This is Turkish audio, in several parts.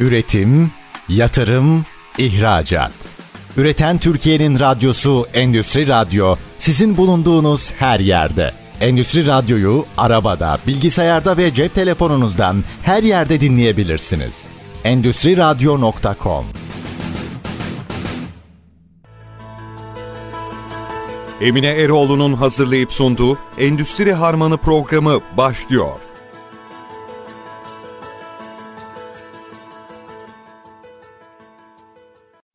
Üretim, yatırım, ihracat. Üreten Türkiye'nin radyosu Endüstri Radyo sizin bulunduğunuz her yerde. Endüstri Radyo'yu arabada, bilgisayarda ve cep telefonunuzdan her yerde dinleyebilirsiniz. Endüstri Radyo.com Emine Eroğlu'nun hazırlayıp sunduğu Endüstri Harmanı programı başlıyor.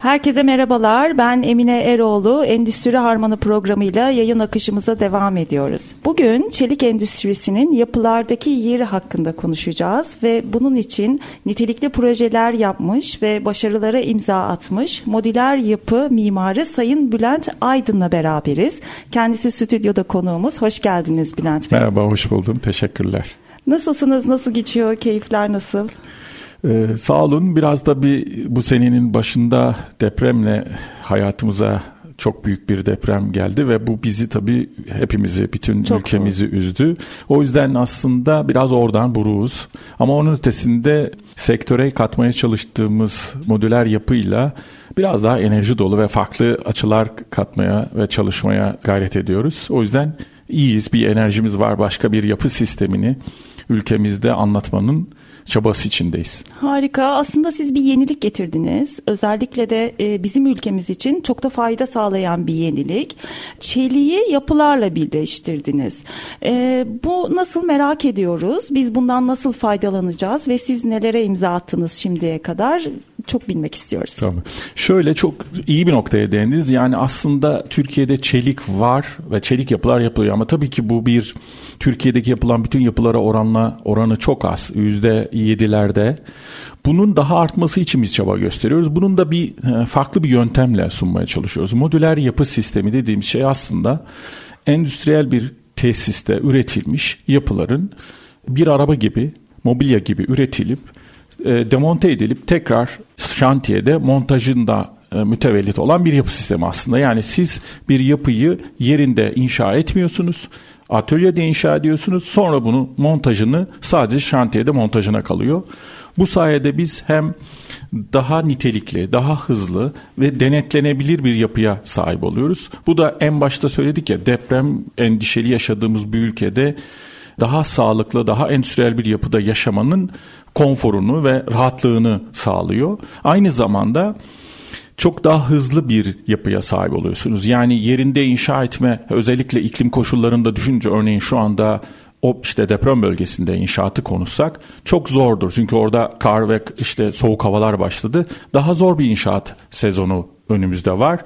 Herkese merhabalar. Ben Emine Eroğlu. Endüstri Harmanı programıyla yayın akışımıza devam ediyoruz. Bugün çelik endüstrisinin yapılardaki yeri hakkında konuşacağız ve bunun için nitelikli projeler yapmış ve başarılara imza atmış modüler yapı mimarı Sayın Bülent Aydın'la beraberiz. Kendisi stüdyoda konuğumuz. Hoş geldiniz Bülent Bey. Merhaba, hoş buldum. Teşekkürler. Nasılsınız? Nasıl geçiyor? Keyifler nasıl? Ee, sağ olun. Biraz da bir bu senenin başında depremle hayatımıza çok büyük bir deprem geldi ve bu bizi tabii hepimizi, bütün çok ülkemizi doğru. üzdü. O yüzden aslında biraz oradan buruğuz. Ama onun ötesinde sektöre katmaya çalıştığımız modüler yapıyla biraz daha enerji dolu ve farklı açılar katmaya ve çalışmaya gayret ediyoruz. O yüzden iyiyiz, bir enerjimiz var. Başka bir yapı sistemini ülkemizde anlatmanın çabası içindeyiz. Harika. Aslında siz bir yenilik getirdiniz. Özellikle de e, bizim ülkemiz için çok da fayda sağlayan bir yenilik. Çeliği yapılarla birleştirdiniz. E, bu nasıl merak ediyoruz? Biz bundan nasıl faydalanacağız ve siz nelere imza attınız şimdiye kadar? Çok bilmek istiyoruz. Tabii. Şöyle çok iyi bir noktaya değindiniz. Yani aslında Türkiye'de çelik var ve çelik yapılar yapılıyor ama tabii ki bu bir Türkiye'deki yapılan bütün yapılara oranla oranı çok az. Yüzde yedilerde. Bunun daha artması için biz çaba gösteriyoruz. Bunun da bir e, farklı bir yöntemle sunmaya çalışıyoruz. Modüler yapı sistemi dediğimiz şey aslında endüstriyel bir tesiste üretilmiş yapıların bir araba gibi, mobilya gibi üretilip e, demonte edilip tekrar şantiyede montajında e, mütevellit olan bir yapı sistemi aslında. Yani siz bir yapıyı yerinde inşa etmiyorsunuz. Atölyede inşa ediyorsunuz. Sonra bunu montajını sadece şantiyede montajına kalıyor. Bu sayede biz hem daha nitelikli, daha hızlı ve denetlenebilir bir yapıya sahip oluyoruz. Bu da en başta söyledik ya deprem endişeli yaşadığımız bir ülkede daha sağlıklı, daha endüstriyel bir yapıda yaşamanın konforunu ve rahatlığını sağlıyor. Aynı zamanda çok daha hızlı bir yapıya sahip oluyorsunuz. Yani yerinde inşa etme özellikle iklim koşullarında düşünce örneğin şu anda o işte deprem bölgesinde inşaatı konuşsak çok zordur. Çünkü orada kar ve işte soğuk havalar başladı. Daha zor bir inşaat sezonu önümüzde var.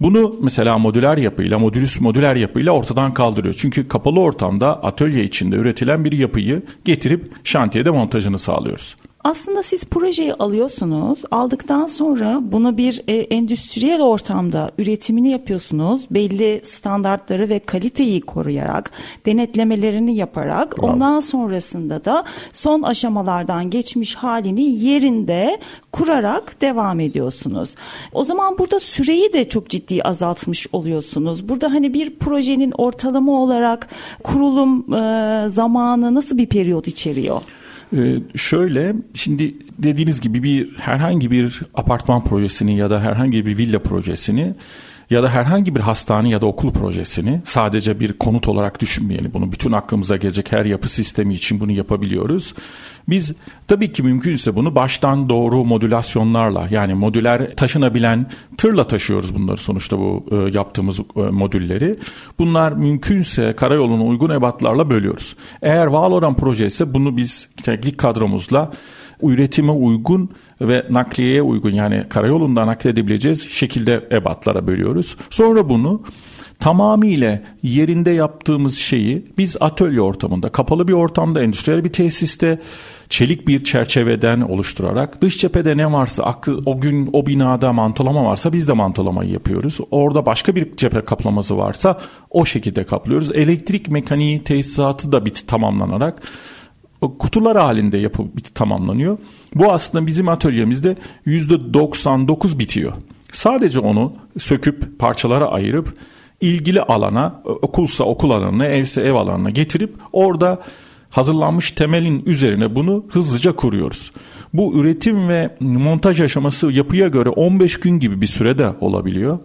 Bunu mesela modüler yapıyla, modülüs modüler yapıyla ortadan kaldırıyor. Çünkü kapalı ortamda atölye içinde üretilen bir yapıyı getirip şantiyede montajını sağlıyoruz. Aslında siz projeyi alıyorsunuz. Aldıktan sonra bunu bir e, endüstriyel ortamda üretimini yapıyorsunuz. Belli standartları ve kaliteyi koruyarak, denetlemelerini yaparak Bravo. ondan sonrasında da son aşamalardan geçmiş halini yerinde kurarak devam ediyorsunuz. O zaman burada süreyi de çok ciddi azaltmış oluyorsunuz. Burada hani bir projenin ortalama olarak kurulum e, zamanı nasıl bir periyot içeriyor? Ee, şöyle şimdi dediğiniz gibi bir herhangi bir apartman projesini ya da herhangi bir villa projesini ya da herhangi bir hastane ya da okul projesini sadece bir konut olarak düşünmeyelim. Bunu bütün aklımıza gelecek her yapı sistemi için bunu yapabiliyoruz. Biz tabii ki mümkünse bunu baştan doğru modülasyonlarla yani modüler taşınabilen tırla taşıyoruz bunları sonuçta bu e, yaptığımız e, modülleri. Bunlar mümkünse karayoluna uygun ebatlarla bölüyoruz. Eğer var olan proje ise bunu biz teknik kadromuzla üretime uygun ve nakliyeye uygun yani karayolundan nakledebileceğiz şekilde ebatlara bölüyoruz. Sonra bunu tamamıyla yerinde yaptığımız şeyi biz atölye ortamında, kapalı bir ortamda, endüstriyel bir tesiste çelik bir çerçeveden oluşturarak dış cephede ne varsa o gün o binada mantolama varsa biz de mantolamayı yapıyoruz. Orada başka bir cephe kaplaması varsa o şekilde kaplıyoruz. Elektrik mekaniği tesisatı da bit tamamlanarak kutular halinde yapıp tamamlanıyor. Bu aslında bizim atölyemizde %99 bitiyor. Sadece onu söküp parçalara ayırıp ilgili alana okulsa okul alanına evse ev alanına getirip orada hazırlanmış temelin üzerine bunu hızlıca kuruyoruz. Bu üretim ve montaj aşaması yapıya göre 15 gün gibi bir sürede olabiliyor.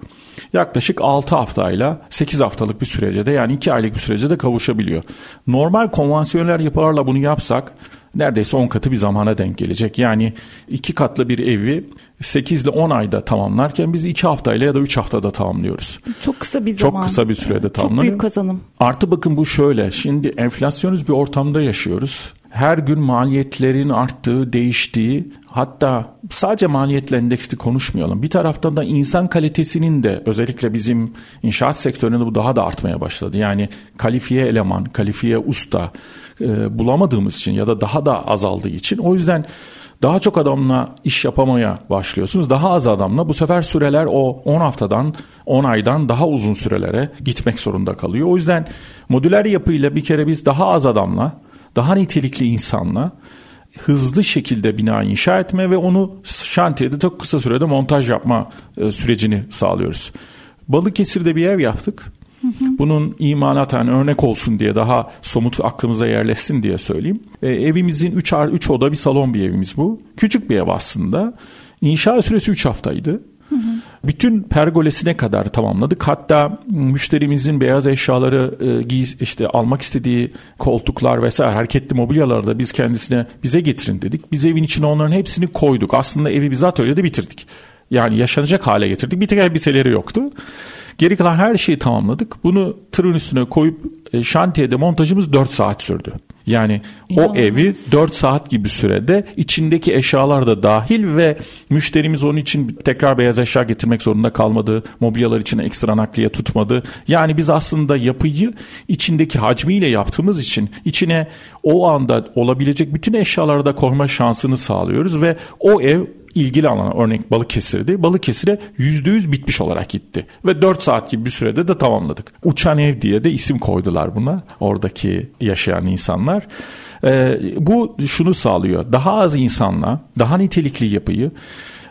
Yaklaşık 6 haftayla 8 haftalık bir sürece de yani 2 aylık bir sürece de kavuşabiliyor. Normal konvansiyonel yapılarla bunu yapsak neredeyse 10 katı bir zamana denk gelecek. Yani iki katlı bir evi 8 ile 10 ayda tamamlarken biz 2 haftayla ya da 3 haftada tamamlıyoruz. Çok kısa bir zaman. Çok kısa bir sürede tamamlanıyor. Çok büyük kazanım. Artı bakın bu şöyle. Şimdi enflasyonist bir ortamda yaşıyoruz. Her gün maliyetlerin arttığı, değiştiği hatta sadece maliyetle endeksli konuşmayalım. Bir taraftan da insan kalitesinin de özellikle bizim inşaat sektöründe bu daha da artmaya başladı. Yani kalifiye eleman, kalifiye usta e, bulamadığımız için ya da daha da azaldığı için o yüzden daha çok adamla iş yapamaya başlıyorsunuz. Daha az adamla bu sefer süreler o 10 haftadan 10 aydan daha uzun sürelere gitmek zorunda kalıyor. O yüzden modüler yapıyla bir kere biz daha az adamla, daha nitelikli insanla hızlı şekilde bina inşa etme ve onu şantiyede çok kısa sürede montaj yapma e, sürecini sağlıyoruz. Balıkesir'de bir ev yaptık. Bunun imanatan örnek olsun diye daha somut aklımıza yerleşsin diye söyleyeyim. E, evimizin 3 3 oda bir salon bir evimiz bu. Küçük bir ev aslında. İnşa süresi 3 haftaydı. Bütün pergolesine kadar tamamladık. Hatta müşterimizin beyaz eşyaları e, giy, işte almak istediği koltuklar vesaire hareketli mobilyaları da biz kendisine bize getirin dedik. Biz evin içine onların hepsini koyduk. Aslında evi biz atölyede bitirdik. Yani yaşanacak hale getirdik. Bir tek elbiseleri yoktu. Geri kalan her şeyi tamamladık. Bunu tırın üstüne koyup e, şantiyede montajımız 4 saat sürdü. Yani İnanılmaz. o evi 4 saat gibi sürede içindeki eşyalar da dahil ve müşterimiz onun için tekrar beyaz eşya getirmek zorunda kalmadı. Mobilyalar için ekstra nakliye tutmadı. Yani biz aslında yapıyı içindeki hacmiyle yaptığımız için içine o anda olabilecek bütün eşyaları da koyma şansını sağlıyoruz ve o ev ilgili alana örnek Balıkesir'di. Balıkesir'e %100 bitmiş olarak gitti. Ve 4 saat gibi bir sürede de tamamladık. Uçan ev diye de isim koydular buna oradaki yaşayan insanlar. Ee, bu şunu sağlıyor. Daha az insanla daha nitelikli yapıyı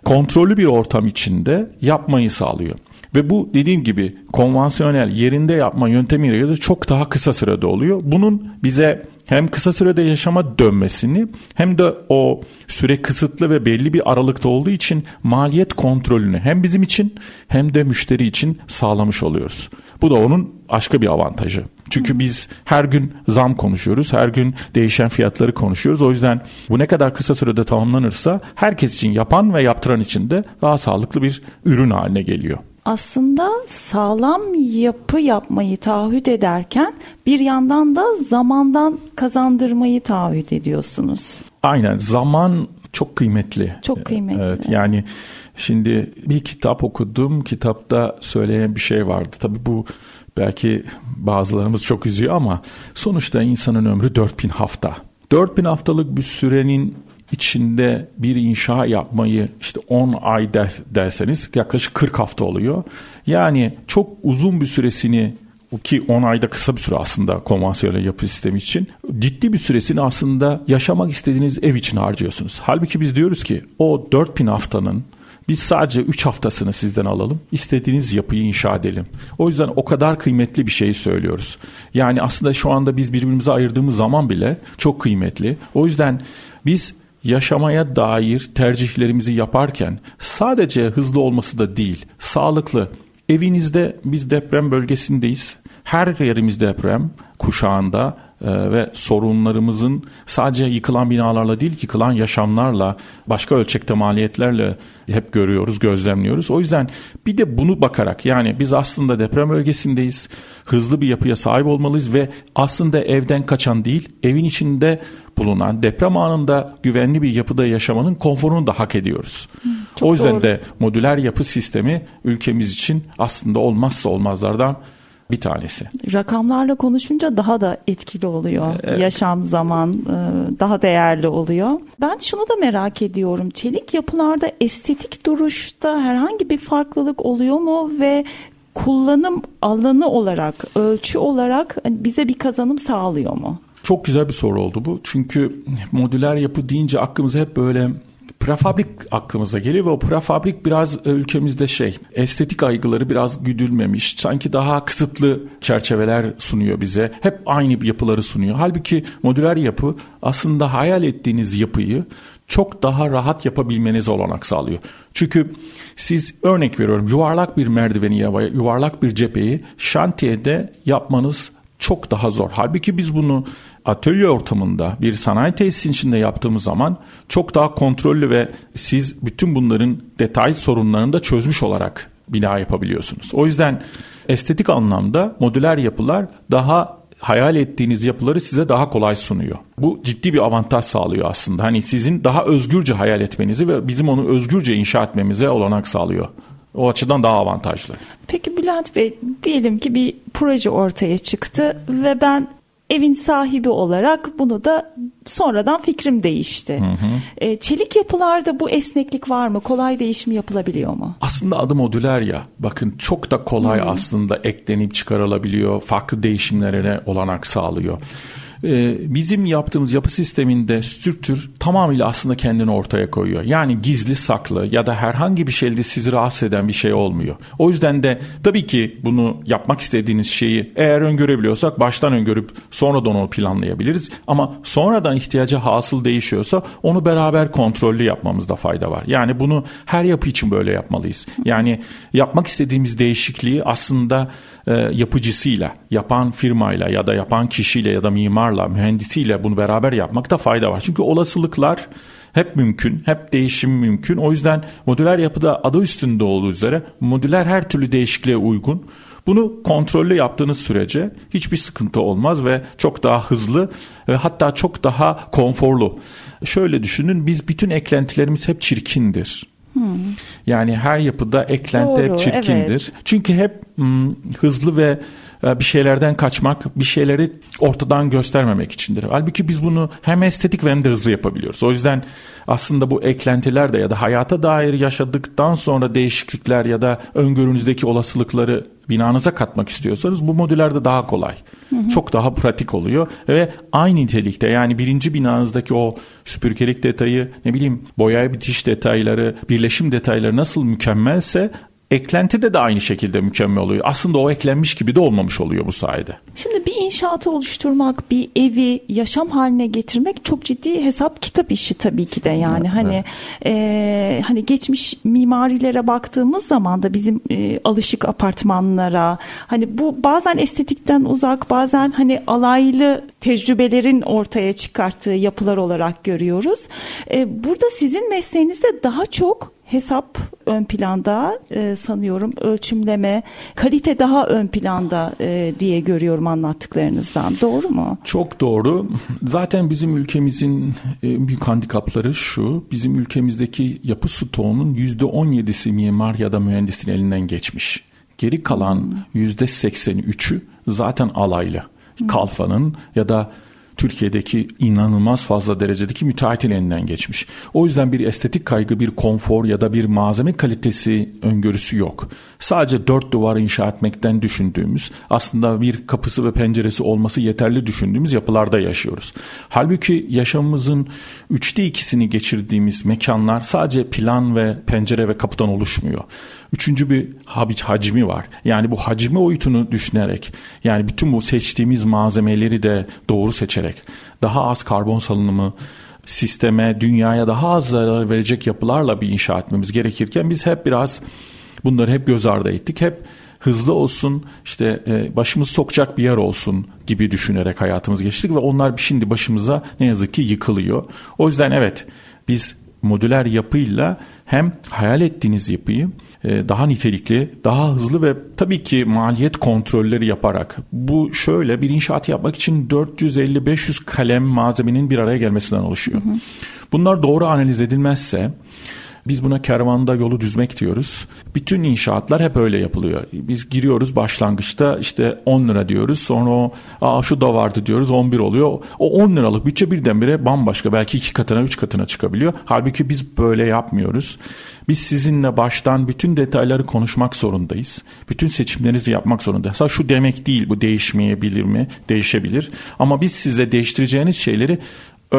kontrollü bir ortam içinde yapmayı sağlıyor. Ve bu dediğim gibi konvansiyonel yerinde yapma yöntemiyle göre çok daha kısa sürede oluyor. Bunun bize hem kısa sürede yaşama dönmesini hem de o süre kısıtlı ve belli bir aralıkta olduğu için maliyet kontrolünü hem bizim için hem de müşteri için sağlamış oluyoruz. Bu da onun başka bir avantajı. Çünkü biz her gün zam konuşuyoruz, her gün değişen fiyatları konuşuyoruz. O yüzden bu ne kadar kısa sürede tamamlanırsa herkes için yapan ve yaptıran için de daha sağlıklı bir ürün haline geliyor aslında sağlam yapı yapmayı taahhüt ederken bir yandan da zamandan kazandırmayı taahhüt ediyorsunuz. Aynen zaman çok kıymetli. Çok kıymetli. Evet yani şimdi bir kitap okudum. Kitapta söyleyen bir şey vardı. Tabii bu belki bazılarımız çok üzüyor ama sonuçta insanın ömrü 4000 hafta. 4000 haftalık bir sürenin içinde bir inşa yapmayı işte 10 ay derseniz yaklaşık 40 hafta oluyor. Yani çok uzun bir süresini ki 10 ayda kısa bir süre aslında konvansiyonel yapı sistemi için ciddi bir süresini aslında yaşamak istediğiniz ev için harcıyorsunuz. Halbuki biz diyoruz ki o 4000 haftanın biz sadece 3 haftasını sizden alalım. istediğiniz yapıyı inşa edelim. O yüzden o kadar kıymetli bir şeyi söylüyoruz. Yani aslında şu anda biz birbirimize ayırdığımız zaman bile çok kıymetli. O yüzden biz yaşamaya dair tercihlerimizi yaparken sadece hızlı olması da değil, sağlıklı. Evinizde biz deprem bölgesindeyiz. Her yerimiz deprem kuşağında e, ve sorunlarımızın sadece yıkılan binalarla değil yıkılan yaşamlarla başka ölçekte maliyetlerle hep görüyoruz gözlemliyoruz. O yüzden bir de bunu bakarak yani biz aslında deprem bölgesindeyiz hızlı bir yapıya sahip olmalıyız ve aslında evden kaçan değil evin içinde bulunan deprem anında güvenli bir yapıda yaşamanın konforunu da hak ediyoruz. Çok o yüzden doğru. de modüler yapı sistemi ülkemiz için aslında olmazsa olmazlardan bir tanesi. Rakamlarla konuşunca daha da etkili oluyor. Evet. Yaşam zaman e, daha değerli oluyor. Ben şunu da merak ediyorum. Çelik yapılarda estetik duruşta herhangi bir farklılık oluyor mu ve kullanım alanı olarak, ölçü olarak bize bir kazanım sağlıyor mu? Çok güzel bir soru oldu bu. Çünkü modüler yapı deyince aklımıza hep böyle prefabrik aklımıza geliyor ve o prefabrik biraz e, ülkemizde şey estetik aygıları biraz güdülmemiş. Sanki daha kısıtlı çerçeveler sunuyor bize. Hep aynı yapıları sunuyor. Halbuki modüler yapı aslında hayal ettiğiniz yapıyı çok daha rahat yapabilmenize olanak sağlıyor. Çünkü siz örnek veriyorum yuvarlak bir merdiveni ya yuvarlak bir cepheyi şantiyede yapmanız çok daha zor. Halbuki biz bunu atölye ortamında bir sanayi tesisinin içinde yaptığımız zaman çok daha kontrollü ve siz bütün bunların detay sorunlarını da çözmüş olarak bina yapabiliyorsunuz. O yüzden estetik anlamda modüler yapılar daha hayal ettiğiniz yapıları size daha kolay sunuyor. Bu ciddi bir avantaj sağlıyor aslında. Hani sizin daha özgürce hayal etmenizi ve bizim onu özgürce inşa etmemize olanak sağlıyor. O açıdan daha avantajlı. Peki Bülent Bey diyelim ki bir proje ortaya çıktı ve ben evin sahibi olarak bunu da sonradan fikrim değişti. Hı hı. E, çelik yapılarda bu esneklik var mı? Kolay değişim yapılabiliyor mu? Aslında adı modüler ya. Bakın çok da kolay hı. aslında eklenip çıkarılabiliyor. Farklı değişimlere olanak sağlıyor. Ee, bizim yaptığımız yapı sisteminde strüktür tamamıyla aslında kendini ortaya koyuyor. Yani gizli saklı ya da herhangi bir şeyde sizi rahatsız eden bir şey olmuyor. O yüzden de tabii ki bunu yapmak istediğiniz şeyi eğer öngörebiliyorsak baştan öngörüp sonradan onu planlayabiliriz. Ama sonradan ihtiyaca hasıl değişiyorsa onu beraber kontrollü yapmamızda fayda var. Yani bunu her yapı için böyle yapmalıyız. Yani yapmak istediğimiz değişikliği aslında e, yapıcısıyla, yapan firmayla ya da yapan kişiyle ya da mimarla, mühendisiyle bunu beraber yapmakta fayda var. Çünkü olasılıklar hep mümkün, hep değişim mümkün. O yüzden modüler yapıda adı üstünde olduğu üzere modüler her türlü değişikliğe uygun. Bunu kontrollü yaptığınız sürece hiçbir sıkıntı olmaz ve çok daha hızlı ve hatta çok daha konforlu. Şöyle düşünün biz bütün eklentilerimiz hep çirkindir. Hmm. Yani her yapıda eklenti Doğru, hep çirkindir. Evet. Çünkü hep hmm, hızlı ve bir şeylerden kaçmak, bir şeyleri ortadan göstermemek içindir. Halbuki biz bunu hem estetik hem de hızlı yapabiliyoruz. O yüzden aslında bu eklentiler de ya da hayata dair yaşadıktan sonra değişiklikler ya da öngörünüzdeki olasılıkları binanıza katmak istiyorsanız bu modüllerde daha kolay. Hı hı. Çok daha pratik oluyor ve aynı nitelikte yani birinci binanızdaki o süpürgelik detayı ne bileyim boyaya bitiş detayları birleşim detayları nasıl mükemmelse Eklenti de aynı şekilde mükemmel oluyor. Aslında o eklenmiş gibi de olmamış oluyor bu sayede. Şimdi bir inşaatı oluşturmak, bir evi yaşam haline getirmek çok ciddi hesap kitap işi tabii ki de yani evet, hani evet. E, hani geçmiş mimarilere baktığımız zaman da bizim e, alışık apartmanlara hani bu bazen estetikten uzak bazen hani alaylı tecrübelerin ortaya çıkarttığı yapılar olarak görüyoruz. E, burada sizin mesleğinizde daha çok hesap ön planda e, sanıyorum ölçümleme kalite daha ön planda e, diye görüyorum anlattıklarınızdan. Doğru mu? Çok doğru. Zaten bizim ülkemizin e, büyük handikapları şu bizim ülkemizdeki yapı stoğunun yüzde on yedisi mimar ya da mühendisin elinden geçmiş. Geri kalan yüzde sekseni üçü zaten alaylı. Kalfanın ya da Türkiye'deki inanılmaz fazla derecedeki müteahhitin elinden geçmiş. O yüzden bir estetik kaygı, bir konfor ya da bir malzeme kalitesi öngörüsü yok. Sadece dört duvar inşa etmekten düşündüğümüz, aslında bir kapısı ve penceresi olması yeterli düşündüğümüz yapılarda yaşıyoruz. Halbuki yaşamımızın üçte ikisini geçirdiğimiz mekanlar sadece plan ve pencere ve kapıdan oluşmuyor. Üçüncü bir hacmi var. Yani bu hacmi boyutunu düşünerek yani bütün bu seçtiğimiz malzemeleri de doğru seçerek daha az karbon salınımı sisteme, dünyaya daha az zarar verecek yapılarla bir inşa etmemiz gerekirken biz hep biraz bunları hep göz ardı ettik. Hep hızlı olsun işte e, başımız sokacak bir yer olsun gibi düşünerek hayatımız geçtik ve onlar şimdi başımıza ne yazık ki yıkılıyor. O yüzden evet biz modüler yapıyla hem hayal ettiğiniz yapıyı daha nitelikli, daha hızlı ve tabii ki maliyet kontrolleri yaparak bu şöyle bir inşaat yapmak için 450-500 kalem malzemenin bir araya gelmesinden oluşuyor. Hı hı. Bunlar doğru analiz edilmezse biz buna kervanda yolu düzmek diyoruz. Bütün inşaatlar hep öyle yapılıyor. Biz giriyoruz başlangıçta işte 10 lira diyoruz. Sonra o Aa, şu da vardı diyoruz 11 oluyor. O 10 liralık bütçe birdenbire bambaşka belki iki katına üç katına çıkabiliyor. Halbuki biz böyle yapmıyoruz. Biz sizinle baştan bütün detayları konuşmak zorundayız. Bütün seçimlerinizi yapmak zorundayız. Ha şu demek değil bu değişmeyebilir mi? Değişebilir. Ama biz size değiştireceğiniz şeyleri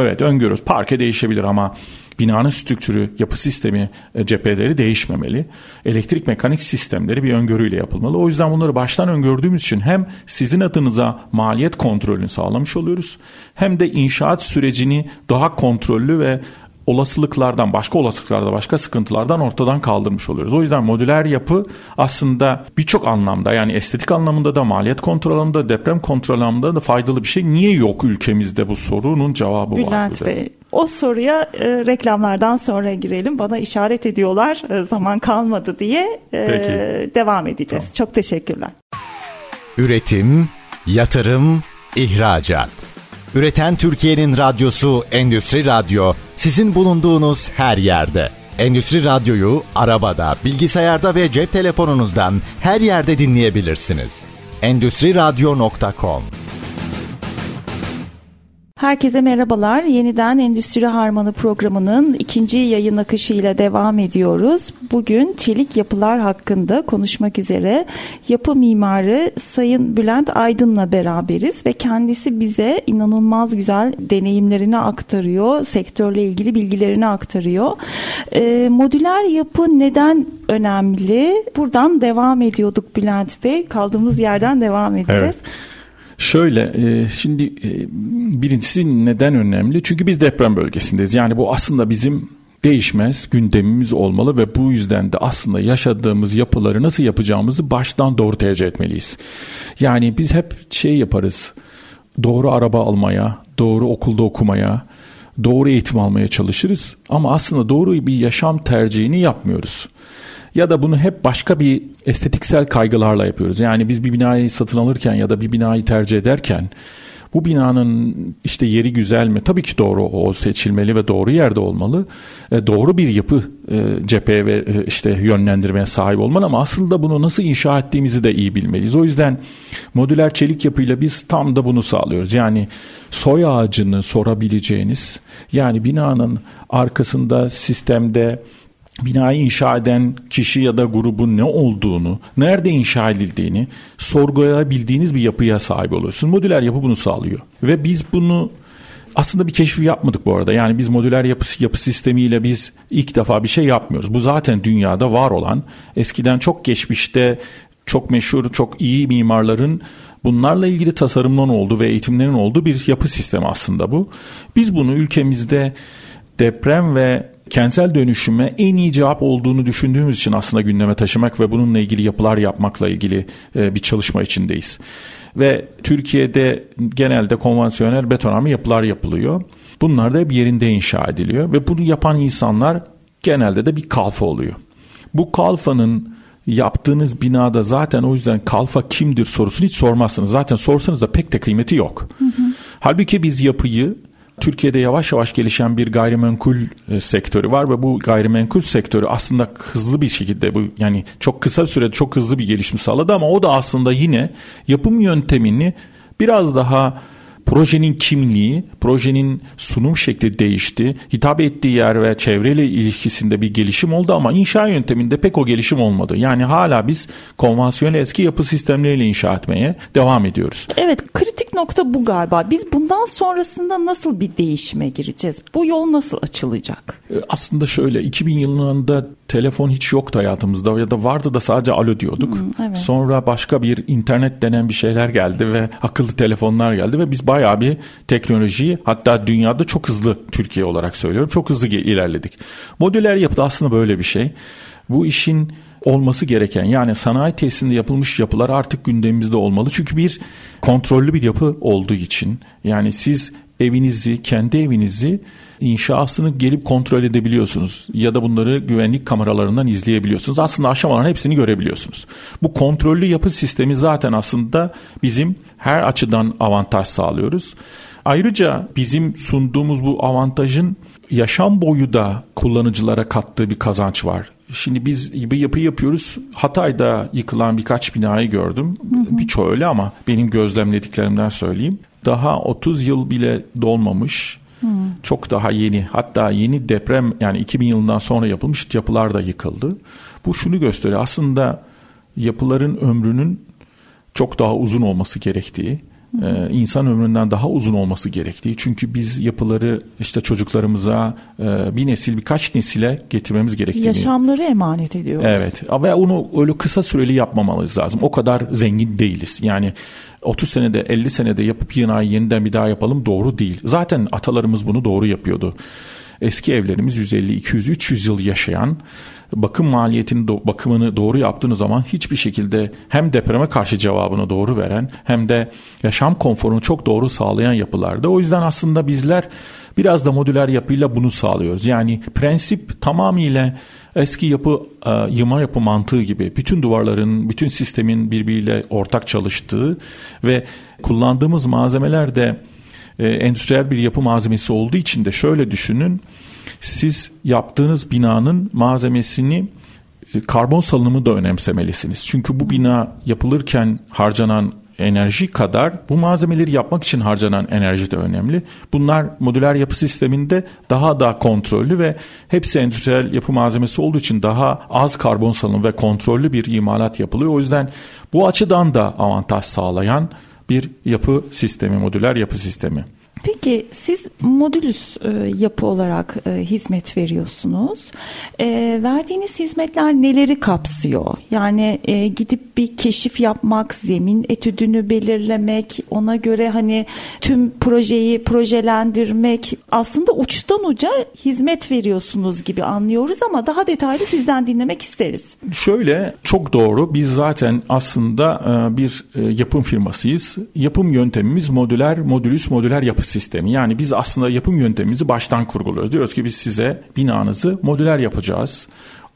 evet öngörüyoruz. Parke değişebilir ama binanın strüktürü, yapı sistemi, e, cepheleri değişmemeli. Elektrik mekanik sistemleri bir öngörüyle yapılmalı. O yüzden bunları baştan öngördüğümüz için hem sizin adınıza maliyet kontrolünü sağlamış oluyoruz hem de inşaat sürecini daha kontrollü ve olasılıklardan, başka olasılıklarda, başka sıkıntılardan ortadan kaldırmış oluyoruz. O yüzden modüler yapı aslında birçok anlamda yani estetik anlamında da, maliyet kontrol anlamında, deprem kontrol anlamında da faydalı bir şey. Niye yok ülkemizde bu sorunun cevabı Bülent var. Bülent Bey, o soruya e, reklamlardan sonra girelim. Bana işaret ediyorlar e, zaman kalmadı diye e, Peki. devam edeceğiz. Tamam. Çok teşekkürler. Üretim, yatırım, ihracat. Üreten Türkiye'nin radyosu Endüstri Radyo sizin bulunduğunuz her yerde. Endüstri Radyo'yu arabada, bilgisayarda ve cep telefonunuzdan her yerde dinleyebilirsiniz. Endüstri Radyo.com Herkese merhabalar. Yeniden Endüstri Harmanı programının ikinci yayın akışıyla devam ediyoruz. Bugün çelik yapılar hakkında konuşmak üzere yapı mimarı Sayın Bülent Aydın'la beraberiz ve kendisi bize inanılmaz güzel deneyimlerini aktarıyor, sektörle ilgili bilgilerini aktarıyor. E, modüler yapı neden önemli? Buradan devam ediyorduk Bülent Bey. Kaldığımız yerden devam edeceğiz. Evet. Şöyle e, şimdi e, birincisi neden önemli? Çünkü biz deprem bölgesindeyiz. Yani bu aslında bizim değişmez gündemimiz olmalı ve bu yüzden de aslında yaşadığımız yapıları nasıl yapacağımızı baştan doğru tercih etmeliyiz. Yani biz hep şey yaparız. Doğru araba almaya, doğru okulda okumaya, doğru eğitim almaya çalışırız ama aslında doğru bir yaşam tercihini yapmıyoruz ya da bunu hep başka bir estetiksel kaygılarla yapıyoruz. Yani biz bir binayı satın alırken ya da bir binayı tercih ederken bu binanın işte yeri güzel mi? Tabii ki doğru o seçilmeli ve doğru yerde olmalı. E, doğru bir yapı e, cepheye ve e, işte yönlendirmeye sahip olmalı ama aslında bunu nasıl inşa ettiğimizi de iyi bilmeliyiz. O yüzden modüler çelik yapıyla biz tam da bunu sağlıyoruz. Yani soy ağacını sorabileceğiniz yani binanın arkasında sistemde binayı inşa eden kişi ya da grubun ne olduğunu, nerede inşa edildiğini sorgulayabildiğiniz bir yapıya sahip oluyorsun. Modüler yapı bunu sağlıyor. Ve biz bunu aslında bir keşfi yapmadık bu arada. Yani biz modüler yapı, yapı sistemiyle biz ilk defa bir şey yapmıyoruz. Bu zaten dünyada var olan, eskiden çok geçmişte çok meşhur, çok iyi mimarların bunlarla ilgili tasarımların olduğu ve eğitimlerin olduğu bir yapı sistemi aslında bu. Biz bunu ülkemizde deprem ve kentsel dönüşüme en iyi cevap olduğunu düşündüğümüz için aslında gündeme taşımak ve bununla ilgili yapılar yapmakla ilgili e, bir çalışma içindeyiz. Ve Türkiye'de genelde konvansiyonel betonarme yapılar yapılıyor. Bunlar da bir yerinde inşa ediliyor ve bunu yapan insanlar genelde de bir kalfa oluyor. Bu kalfanın yaptığınız binada zaten o yüzden kalfa kimdir sorusunu hiç sormazsınız. Zaten sorsanız da pek de kıymeti yok. Hı hı. Halbuki biz yapıyı Türkiye'de yavaş yavaş gelişen bir gayrimenkul e, sektörü var ve bu gayrimenkul sektörü aslında hızlı bir şekilde bu yani çok kısa sürede çok hızlı bir gelişim sağladı ama o da aslında yine yapım yöntemini biraz daha projenin kimliği, projenin sunum şekli değişti. Hitap ettiği yer ve çevreyle ilişkisinde bir gelişim oldu ama inşa yönteminde pek o gelişim olmadı. Yani hala biz konvansiyonel eski yapı sistemleriyle inşa etmeye devam ediyoruz. Evet, kritik nokta bu galiba. Biz bundan sonrasında nasıl bir değişime gireceğiz? Bu yol nasıl açılacak? Aslında şöyle 2000 yılında telefon hiç yoktu hayatımızda ya da vardı da sadece alo diyorduk. Hmm, evet. Sonra başka bir internet denen bir şeyler geldi ve akıllı telefonlar geldi ve biz bayağı bir teknolojiyi hatta dünyada çok hızlı Türkiye olarak söylüyorum çok hızlı ilerledik. Modüler yapıda aslında böyle bir şey. Bu işin olması gereken yani sanayi tesisinde yapılmış yapılar artık gündemimizde olmalı. Çünkü bir kontrollü bir yapı olduğu için yani siz evinizi, kendi evinizi inşasını gelip kontrol edebiliyorsunuz ya da bunları güvenlik kameralarından izleyebiliyorsunuz. Aslında aşamaların hepsini görebiliyorsunuz. Bu kontrollü yapı sistemi zaten aslında bizim her açıdan avantaj sağlıyoruz. Ayrıca bizim sunduğumuz bu avantajın yaşam boyu da kullanıcılara kattığı bir kazanç var. Şimdi biz bir yapı yapıyoruz. Hatay'da yıkılan birkaç binayı gördüm. Birçoğu öyle ama benim gözlemlediklerimden söyleyeyim. Daha 30 yıl bile dolmamış. Hmm. Çok daha yeni hatta yeni deprem yani 2000 yılından sonra yapılmış yapılar da yıkıldı. Bu şunu gösteriyor aslında yapıların ömrünün çok daha uzun olması gerektiği e, insan ömründen daha uzun olması gerektiği. Çünkü biz yapıları işte çocuklarımıza e, bir nesil birkaç nesile getirmemiz gerektiğini. Yaşamları emanet ediyoruz. Evet ve onu öyle kısa süreli yapmamalıyız lazım. O kadar zengin değiliz. Yani 30 senede 50 senede yapıp binayı yeniden bir daha yapalım doğru değil. Zaten atalarımız bunu doğru yapıyordu. eski evlerimiz 150, 200, 300 yıl yaşayan bakım maliyetini bakımını doğru yaptığınız zaman hiçbir şekilde hem depreme karşı cevabını doğru veren hem de yaşam konforunu çok doğru sağlayan yapılarda. O yüzden aslında bizler biraz da modüler yapıyla bunu sağlıyoruz. Yani prensip tamamıyla eski yapı e, yıma yapı mantığı gibi bütün duvarların, bütün sistemin birbiriyle ortak çalıştığı ve kullandığımız malzemeler de e, endüstriyel bir yapı malzemesi olduğu için de şöyle düşünün. Siz yaptığınız binanın malzemesini e, karbon salınımı da önemsemelisiniz. Çünkü bu bina yapılırken harcanan enerji kadar bu malzemeleri yapmak için harcanan enerji de önemli. Bunlar modüler yapı sisteminde daha da kontrollü ve hepsi endüstriyel yapı malzemesi olduğu için daha az karbon salınımı ve kontrollü bir imalat yapılıyor. O yüzden bu açıdan da avantaj sağlayan bir yapı sistemi, modüler yapı sistemi. Peki siz modülüs e, yapı olarak e, hizmet veriyorsunuz. E, verdiğiniz hizmetler neleri kapsıyor? Yani e, gidip bir keşif yapmak, zemin etüdünü belirlemek, ona göre hani tüm projeyi projelendirmek aslında uçtan uca hizmet veriyorsunuz gibi anlıyoruz ama daha detaylı sizden dinlemek isteriz. Şöyle çok doğru. Biz zaten aslında e, bir e, yapım firmasıyız. Yapım yöntemimiz modüler, modülüs, modüler yapı sistemi. Yani biz aslında yapım yöntemimizi baştan kurguluyoruz. Diyoruz ki biz size binanızı modüler yapacağız.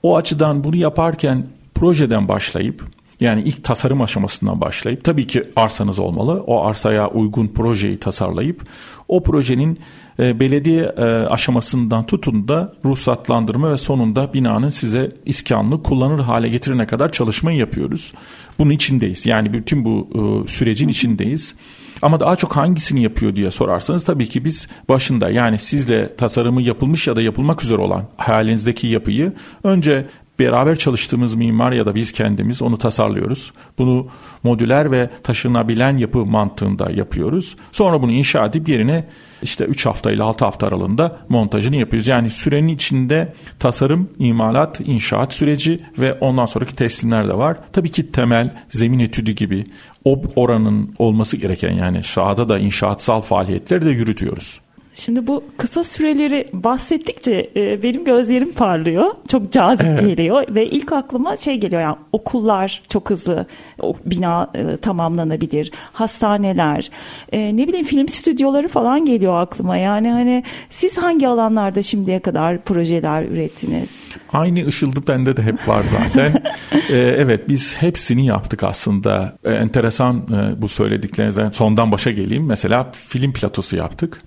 O açıdan bunu yaparken projeden başlayıp yani ilk tasarım aşamasından başlayıp tabii ki arsanız olmalı. O arsaya uygun projeyi tasarlayıp o projenin e, belediye e, aşamasından tutun da ruhsatlandırma ve sonunda binanın size iskanlı kullanır hale getirene kadar çalışmayı yapıyoruz. Bunun içindeyiz. Yani bütün bu e, sürecin içindeyiz. Ama daha çok hangisini yapıyor diye sorarsanız tabii ki biz başında yani sizle tasarımı yapılmış ya da yapılmak üzere olan hayalinizdeki yapıyı önce beraber çalıştığımız mimar ya da biz kendimiz onu tasarlıyoruz. Bunu modüler ve taşınabilen yapı mantığında yapıyoruz. Sonra bunu inşa edip yerine işte 3 hafta ile 6 hafta aralığında montajını yapıyoruz. Yani sürenin içinde tasarım, imalat, inşaat süreci ve ondan sonraki teslimler de var. Tabii ki temel, zemin etüdü gibi o oranın olması gereken yani sahada da inşaatsal faaliyetleri de yürütüyoruz. Şimdi bu kısa süreleri bahsettikçe e, benim gözlerim parlıyor. Çok cazip evet. geliyor ve ilk aklıma şey geliyor yani okullar çok hızlı o bina e, tamamlanabilir. Hastaneler, e, ne bileyim film stüdyoları falan geliyor aklıma. Yani hani siz hangi alanlarda şimdiye kadar projeler ürettiniz? Aynı ışıldı bende de hep var zaten. ee, evet biz hepsini yaptık aslında. Ee, enteresan e, bu söylediklerinizden sondan başa geleyim. Mesela film platosu yaptık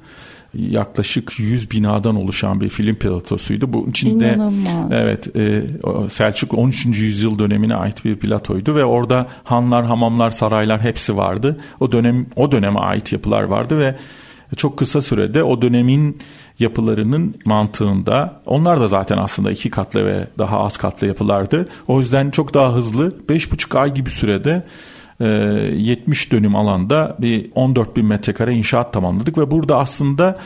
yaklaşık 100 binadan oluşan bir film platosuydu. Bu içinde İnanılmaz. evet e, Selçuk 13. yüzyıl dönemine ait bir platoydu ve orada hanlar, hamamlar, saraylar hepsi vardı. O dönem o döneme ait yapılar vardı ve çok kısa sürede o dönemin yapılarının mantığında onlar da zaten aslında iki katlı ve daha az katlı yapılardı. O yüzden çok daha hızlı 5,5 ay gibi sürede 70 e, dönüm alanda bir 14 bin metrekare inşaat tamamladık ve burada aslında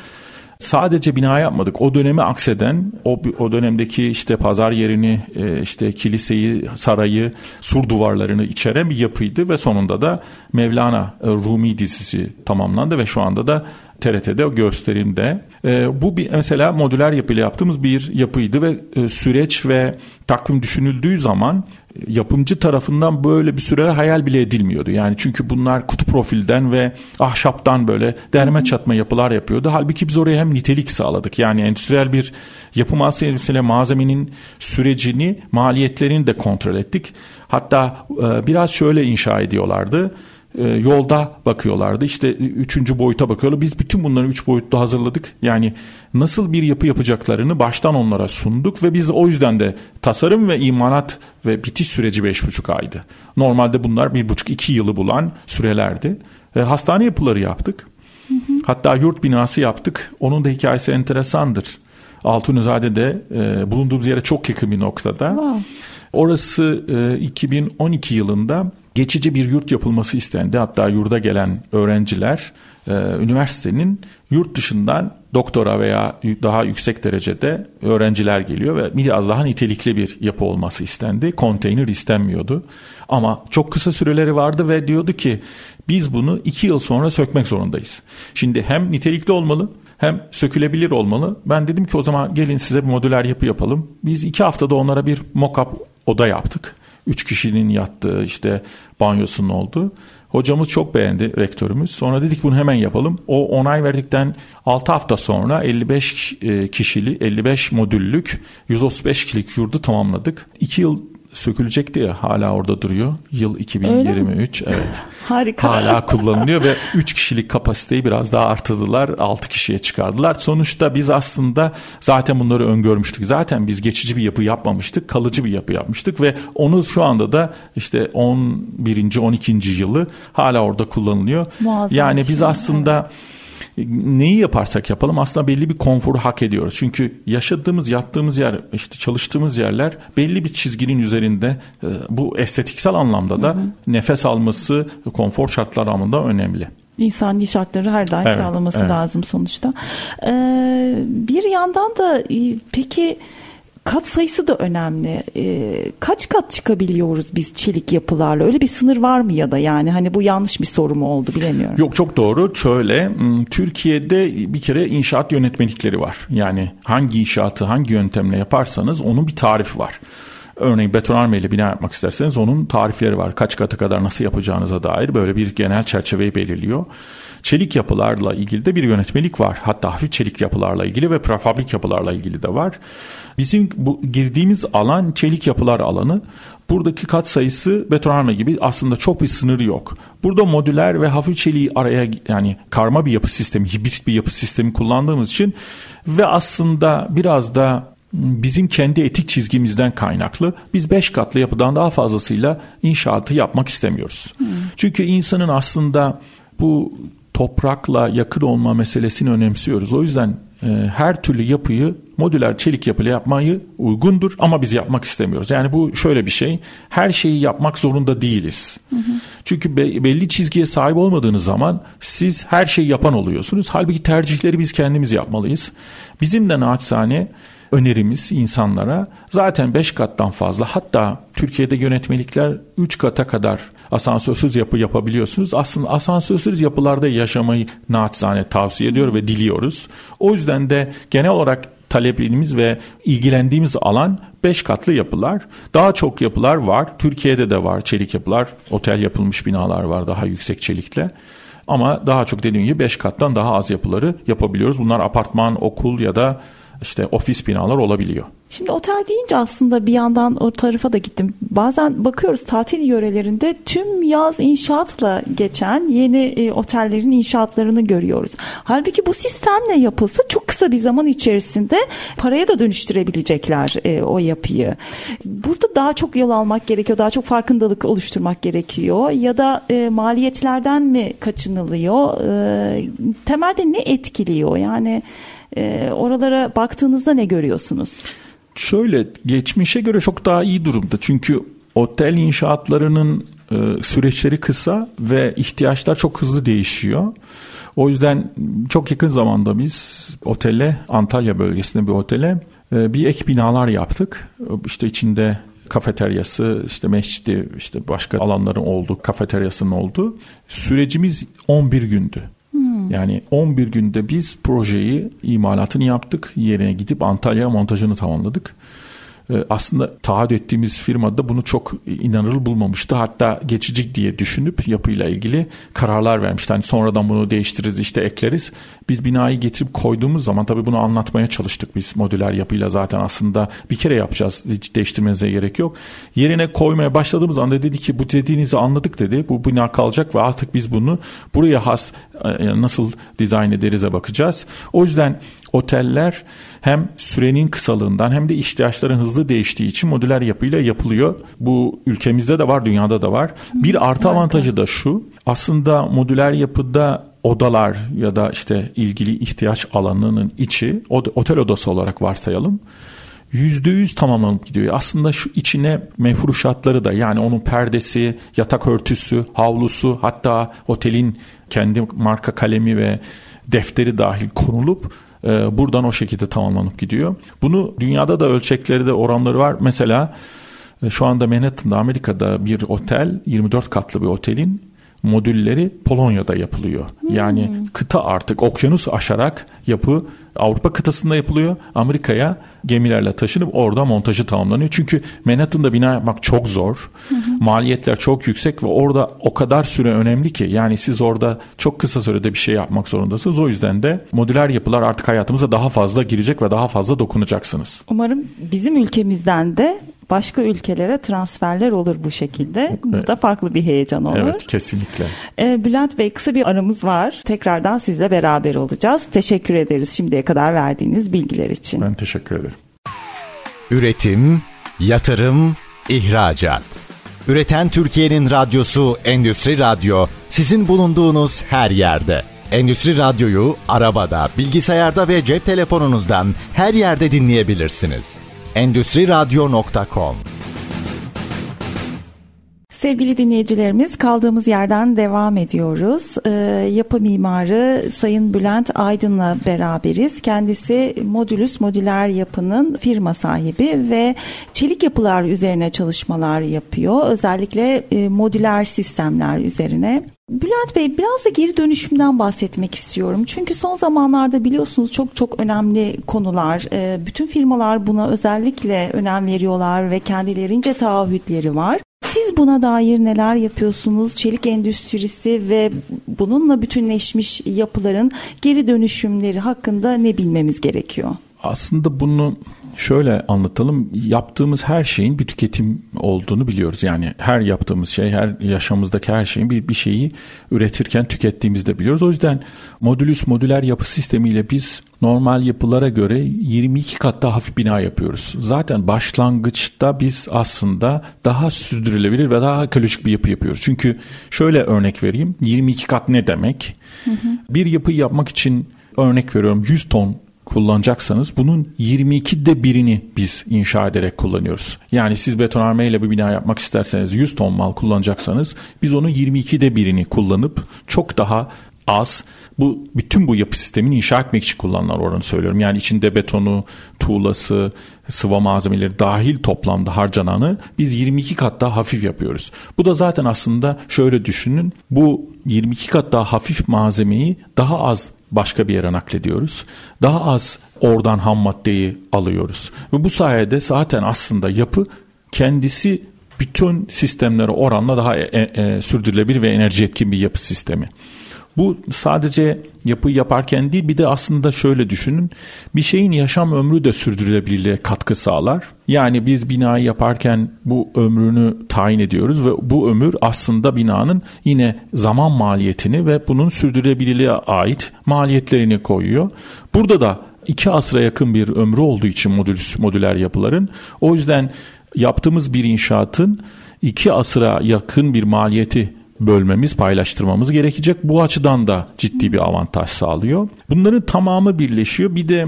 sadece bina yapmadık. O dönemi akseden o, o dönemdeki işte pazar yerini, e, işte kiliseyi, sarayı, sur duvarlarını içeren bir yapıydı ve sonunda da Mevlana e, Rumi dizisi tamamlandı ve şu anda da TRT'de gösterimde. Bu bir mesela modüler yapıyla yaptığımız bir yapıydı ve süreç ve takvim düşünüldüğü zaman yapımcı tarafından böyle bir süre hayal bile edilmiyordu. Yani çünkü bunlar kutu profilden ve ahşaptan böyle derme çatma yapılar yapıyordu. Halbuki biz oraya hem nitelik sağladık. Yani endüstriyel bir yapı malzemesiyle malzemenin sürecini, maliyetlerini de kontrol ettik. Hatta e, biraz şöyle inşa ediyorlardı e, yolda bakıyorlardı. İşte üçüncü boyuta bakıyorlar. Biz bütün bunları üç boyutlu hazırladık. Yani nasıl bir yapı yapacaklarını baştan onlara sunduk ve biz o yüzden de tasarım ve imalat ve bitiş süreci beş buçuk aydı. Normalde bunlar bir buçuk iki yılı bulan sürelerdi. E, hastane yapıları yaptık. Hı hı. Hatta yurt binası yaptık. Onun da hikayesi enteresandır. Altunizade'de e, bulunduğumuz yere çok yakın bir noktada. Wow. Orası e, 2012 yılında geçici bir yurt yapılması istendi. Hatta yurda gelen öğrenciler e, üniversitenin yurt dışından doktora veya daha yüksek derecede öğrenciler geliyor ve biraz daha nitelikli bir yapı olması istendi. Konteyner istenmiyordu. Ama çok kısa süreleri vardı ve diyordu ki biz bunu iki yıl sonra sökmek zorundayız. Şimdi hem nitelikli olmalı hem sökülebilir olmalı. Ben dedim ki o zaman gelin size bir modüler yapı yapalım. Biz iki haftada onlara bir mock-up oda yaptık. Üç kişinin yattığı işte banyosunun olduğu. Hocamız çok beğendi rektörümüz. Sonra dedik bunu hemen yapalım. O onay verdikten 6 hafta sonra 55 e, kişili 55 modüllük 135 kişilik yurdu tamamladık. 2 yıl sökülecekti ya hala orada duruyor. Yıl 2023 evet. Harika. Hala kullanılıyor ve 3 kişilik kapasiteyi biraz daha artırdılar. 6 kişiye çıkardılar. Sonuçta biz aslında zaten bunları öngörmüştük. Zaten biz geçici bir yapı yapmamıştık. Kalıcı bir yapı yapmıştık ve onu şu anda da işte 11. 12. yılı hala orada kullanılıyor. Muazzam yani biz şey, aslında evet neyi yaparsak yapalım aslında belli bir konforu hak ediyoruz. Çünkü yaşadığımız, yattığımız yer, işte çalıştığımız yerler belli bir çizginin üzerinde e, bu estetiksel anlamda da hı hı. nefes alması, konfor şartları anlamında önemli. İnsani şartları her daim evet, sağlaması evet. lazım sonuçta. Ee, bir yandan da e, peki kat sayısı da önemli. E, kaç kat çıkabiliyoruz biz çelik yapılarla? Öyle bir sınır var mı ya da yani hani bu yanlış bir soru mu oldu bilemiyorum. Yok çok doğru. Şöyle Türkiye'de bir kere inşaat yönetmelikleri var. Yani hangi inşaatı hangi yöntemle yaparsanız onun bir tarifi var. Örneğin betonarme ile bina yapmak isterseniz onun tarifleri var. Kaç katı kadar nasıl yapacağınıza dair böyle bir genel çerçeveyi belirliyor. Çelik yapılarla ilgili de bir yönetmelik var. Hatta hafif çelik yapılarla ilgili ve prefabrik yapılarla ilgili de var. Bizim bu girdiğimiz alan çelik yapılar alanı. Buradaki kat sayısı betonarme gibi aslında çok bir sınırı yok. Burada modüler ve hafif çeliği araya yani karma bir yapı sistemi, hibrit bir yapı sistemi kullandığımız için ve aslında biraz da bizim kendi etik çizgimizden kaynaklı biz beş katlı yapıdan daha fazlasıyla inşaatı yapmak istemiyoruz. Hmm. Çünkü insanın aslında bu toprakla yakın olma meselesini önemsiyoruz. O yüzden e, her türlü yapıyı modüler çelik yapıyla yapmayı uygundur ama biz yapmak istemiyoruz. Yani bu şöyle bir şey. Her şeyi yapmak zorunda değiliz. Hı hı. Çünkü be, belli çizgiye sahip olmadığınız zaman siz her şeyi yapan oluyorsunuz. Halbuki tercihleri biz kendimiz yapmalıyız. Bizim de naçizane önerimiz insanlara zaten 5 kattan fazla hatta Türkiye'de yönetmelikler 3 kata kadar asansörsüz yapı yapabiliyorsunuz. Aslında asansörsüz yapılarda yaşamayı naçizane tavsiye ediyor ve diliyoruz. O yüzden de genel olarak talepimiz ve ilgilendiğimiz alan 5 katlı yapılar. Daha çok yapılar var. Türkiye'de de var çelik yapılar. Otel yapılmış binalar var daha yüksek çelikle. Ama daha çok dediğim gibi 5 kattan daha az yapıları yapabiliyoruz. Bunlar apartman, okul ya da işte ofis binalar olabiliyor. Şimdi otel deyince aslında bir yandan o tarafa da gittim. Bazen bakıyoruz tatil yörelerinde tüm yaz inşaatla geçen yeni e, otellerin inşaatlarını görüyoruz. Halbuki bu sistemle yapılsa çok kısa bir zaman içerisinde paraya da dönüştürebilecekler e, o yapıyı. Burada daha çok yol almak gerekiyor, daha çok farkındalık oluşturmak gerekiyor ya da e, maliyetlerden mi kaçınılıyor? E, temelde ne etkiliyor? Yani e, oralara baktığınızda ne görüyorsunuz? Şöyle geçmişe göre çok daha iyi durumda. Çünkü otel inşaatlarının e, süreçleri kısa ve ihtiyaçlar çok hızlı değişiyor. O yüzden çok yakın zamanda biz otele Antalya bölgesinde bir otele e, bir ek binalar yaptık. İşte içinde kafeteryası, işte mescidi, işte başka alanların olduğu, kafeteryasının olduğu. Sürecimiz 11 gündü. Yani 11 günde biz projeyi imalatını yaptık. Yerine gidip Antalya montajını tamamladık. Ee, aslında taahhüt ettiğimiz firma da bunu çok inanılır bulmamıştı. Hatta geçici diye düşünüp yapıyla ilgili kararlar vermişti. Hani sonradan bunu değiştiririz işte ekleriz. Biz binayı getirip koyduğumuz zaman tabii bunu anlatmaya çalıştık biz modüler yapıyla zaten aslında bir kere yapacağız. Hiç değiştirmenize gerek yok. Yerine koymaya başladığımız anda dedi ki bu dediğinizi anladık dedi. Bu bina kalacak ve artık biz bunu buraya has e, nasıl dizayn ederize bakacağız. O yüzden oteller hem sürenin kısalığından hem de ihtiyaçların hızlı değiştiği için modüler yapıyla yapılıyor. Bu ülkemizde de var, dünyada da var. Bir artı avantajı da şu. Aslında modüler yapıda odalar ya da işte ilgili ihtiyaç alanının içi otel odası olarak varsayalım. Yüzde yüz tamamlanıp gidiyor. Aslında şu içine mefruşatları da yani onun perdesi, yatak örtüsü, havlusu hatta otelin kendi marka kalemi ve defteri dahil konulup buradan o şekilde tamamlanıp gidiyor. Bunu dünyada da ölçekleri de oranları var. Mesela e, şu anda Manhattan'da Amerika'da bir otel 24 katlı bir otelin modülleri Polonya'da yapılıyor. Hmm. Yani kıta artık okyanus aşarak yapı Avrupa kıtasında yapılıyor. Amerika'ya gemilerle taşınıp orada montajı tamamlanıyor. Çünkü Manhattan'da bina yapmak çok zor. Hı hı. Maliyetler çok yüksek ve orada o kadar süre önemli ki. Yani siz orada çok kısa sürede bir şey yapmak zorundasınız. O yüzden de modüler yapılar artık hayatımıza daha fazla girecek ve daha fazla dokunacaksınız. Umarım bizim ülkemizden de başka ülkelere transferler olur bu şekilde. Bu da farklı bir heyecan olur. Evet kesinlikle. Ee, Bülent Bey kısa bir aramız var. Tekrardan sizle beraber olacağız. Teşekkür ederiz şimdiye kadar verdiğiniz bilgiler için. Ben teşekkür ederim. Üretim, yatırım, ihracat. Üreten Türkiye'nin radyosu Endüstri Radyo sizin bulunduğunuz her yerde. Endüstri Radyo'yu arabada, bilgisayarda ve cep telefonunuzdan her yerde dinleyebilirsiniz endüstriradyo.com Sevgili dinleyicilerimiz kaldığımız yerden devam ediyoruz. Ee, yapı mimarı Sayın Bülent Aydın'la beraberiz. Kendisi Modülüs Modüler Yapı'nın firma sahibi ve çelik yapılar üzerine çalışmalar yapıyor. Özellikle e, modüler sistemler üzerine. Bülent Bey biraz da geri dönüşümden bahsetmek istiyorum. Çünkü son zamanlarda biliyorsunuz çok çok önemli konular. E, bütün firmalar buna özellikle önem veriyorlar ve kendilerince taahhütleri var. Siz buna dair neler yapıyorsunuz? Çelik endüstrisi ve bununla bütünleşmiş yapıların geri dönüşümleri hakkında ne bilmemiz gerekiyor? Aslında bunu şöyle anlatalım. Yaptığımız her şeyin bir tüketim olduğunu biliyoruz. Yani her yaptığımız şey, her yaşamımızdaki her şeyin bir, bir şeyi üretirken tükettiğimizi de biliyoruz. O yüzden modülüs modüler yapı sistemiyle biz normal yapılara göre 22 kat daha hafif bina yapıyoruz. Zaten başlangıçta biz aslında daha sürdürülebilir ve daha ekolojik bir yapı yapıyoruz. Çünkü şöyle örnek vereyim. 22 kat ne demek? Hı hı. Bir yapı yapmak için örnek veriyorum 100 ton kullanacaksanız bunun 22'de birini biz inşa ederek kullanıyoruz. Yani siz betonarme ile bir bina yapmak isterseniz 100 ton mal kullanacaksanız biz onun 22'de birini kullanıp çok daha az bu bütün bu yapı sistemini inşa etmek için kullanılan oranı söylüyorum. Yani içinde betonu, tuğlası, sıva malzemeleri dahil toplamda harcananı biz 22 kat daha hafif yapıyoruz. Bu da zaten aslında şöyle düşünün. Bu 22 kat daha hafif malzemeyi daha az başka bir yere naklediyoruz. Daha az oradan ham maddeyi alıyoruz. Ve bu sayede zaten aslında yapı kendisi bütün sistemlere oranla daha e, e, sürdürülebilir ve enerji etkin bir yapı sistemi. Bu sadece yapı yaparken değil bir de aslında şöyle düşünün. Bir şeyin yaşam ömrü de sürdürülebilirliğe katkı sağlar. Yani biz binayı yaparken bu ömrünü tayin ediyoruz ve bu ömür aslında binanın yine zaman maliyetini ve bunun sürdürülebilirliğe ait maliyetlerini koyuyor. Burada da iki asra yakın bir ömrü olduğu için modül, modüler yapıların o yüzden yaptığımız bir inşaatın iki asra yakın bir maliyeti bölmemiz, paylaştırmamız gerekecek. Bu açıdan da ciddi bir avantaj sağlıyor. Bunların tamamı birleşiyor. Bir de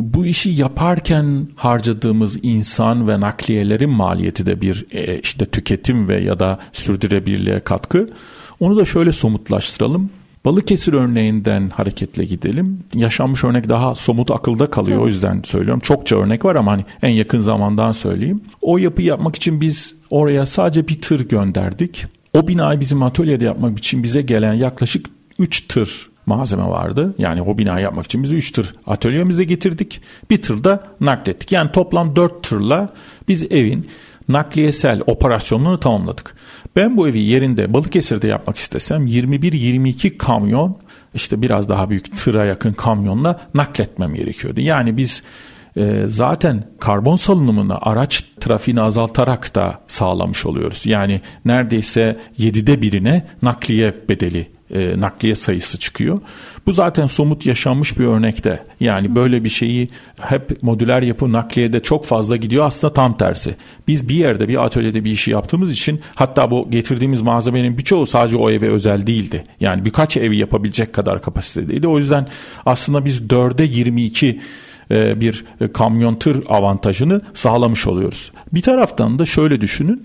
bu işi yaparken harcadığımız insan ve nakliyelerin maliyeti de bir e, işte tüketim ve ya da sürdürülebilirliğe katkı. Onu da şöyle somutlaştıralım. Balıkesir örneğinden hareketle gidelim. Yaşanmış örnek daha somut akılda kalıyor o yüzden söylüyorum. Çokça örnek var ama hani en yakın zamandan söyleyeyim. O yapı yapmak için biz oraya sadece bir tır gönderdik. O binayı bizim atölyede yapmak için bize gelen yaklaşık 3 tır malzeme vardı. Yani o binayı yapmak için biz 3 tır atölyemize getirdik. Bir tır da naklettik. Yani toplam 4 tırla biz evin nakliyesel operasyonunu tamamladık. Ben bu evi yerinde Balıkesir'de yapmak istesem 21-22 kamyon işte biraz daha büyük tıra yakın kamyonla nakletmem gerekiyordu. Yani biz e, zaten karbon salınımını araç trafiğini azaltarak da sağlamış oluyoruz. Yani neredeyse 7'de birine nakliye bedeli e, nakliye sayısı çıkıyor. Bu zaten somut yaşanmış bir örnekte. Yani böyle bir şeyi hep modüler yapı nakliyede çok fazla gidiyor. Aslında tam tersi. Biz bir yerde bir atölyede bir işi yaptığımız için hatta bu getirdiğimiz malzemenin birçoğu sadece o eve özel değildi. Yani birkaç evi yapabilecek kadar kapasitedeydi. O yüzden aslında biz 4'e 22 e, bir kamyon tır avantajını sağlamış oluyoruz. Bir taraftan da şöyle düşünün.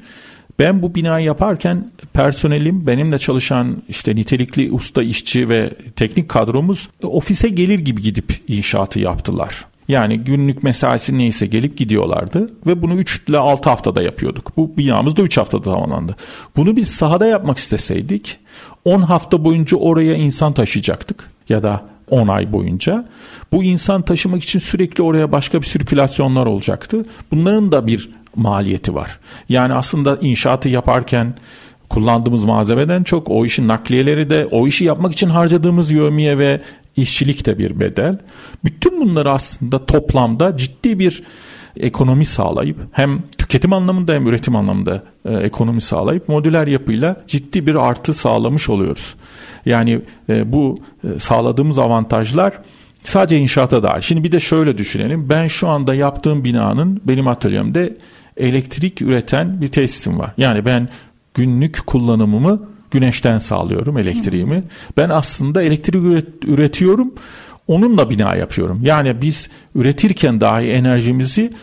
Ben bu binayı yaparken personelim benimle çalışan işte nitelikli usta işçi ve teknik kadromuz ofise gelir gibi gidip inşaatı yaptılar. Yani günlük mesaisi neyse gelip gidiyorlardı ve bunu 3 ile 6 haftada yapıyorduk. Bu binamız da 3 haftada tamamlandı. Bunu biz sahada yapmak isteseydik 10 hafta boyunca oraya insan taşıyacaktık ya da 10 ay boyunca. Bu insan taşımak için sürekli oraya başka bir sirkülasyonlar olacaktı. Bunların da bir maliyeti var. Yani aslında inşaatı yaparken kullandığımız malzemeden çok o işin nakliyeleri de o işi yapmak için harcadığımız yövmiye ve işçilik de bir bedel. Bütün bunları aslında toplamda ciddi bir ekonomi sağlayıp hem tüketim anlamında hem üretim anlamında e, ekonomi sağlayıp modüler yapıyla ciddi bir artı sağlamış oluyoruz. Yani e, bu e, sağladığımız avantajlar sadece inşaata dahil. Şimdi bir de şöyle düşünelim. Ben şu anda yaptığım binanın benim atölyemde elektrik üreten bir tesisim var. Yani ben günlük kullanımımı güneşten sağlıyorum elektriğimi. Ben aslında elektrik üret, üretiyorum. Onunla bina yapıyorum. Yani biz üretirken dahi enerjimizi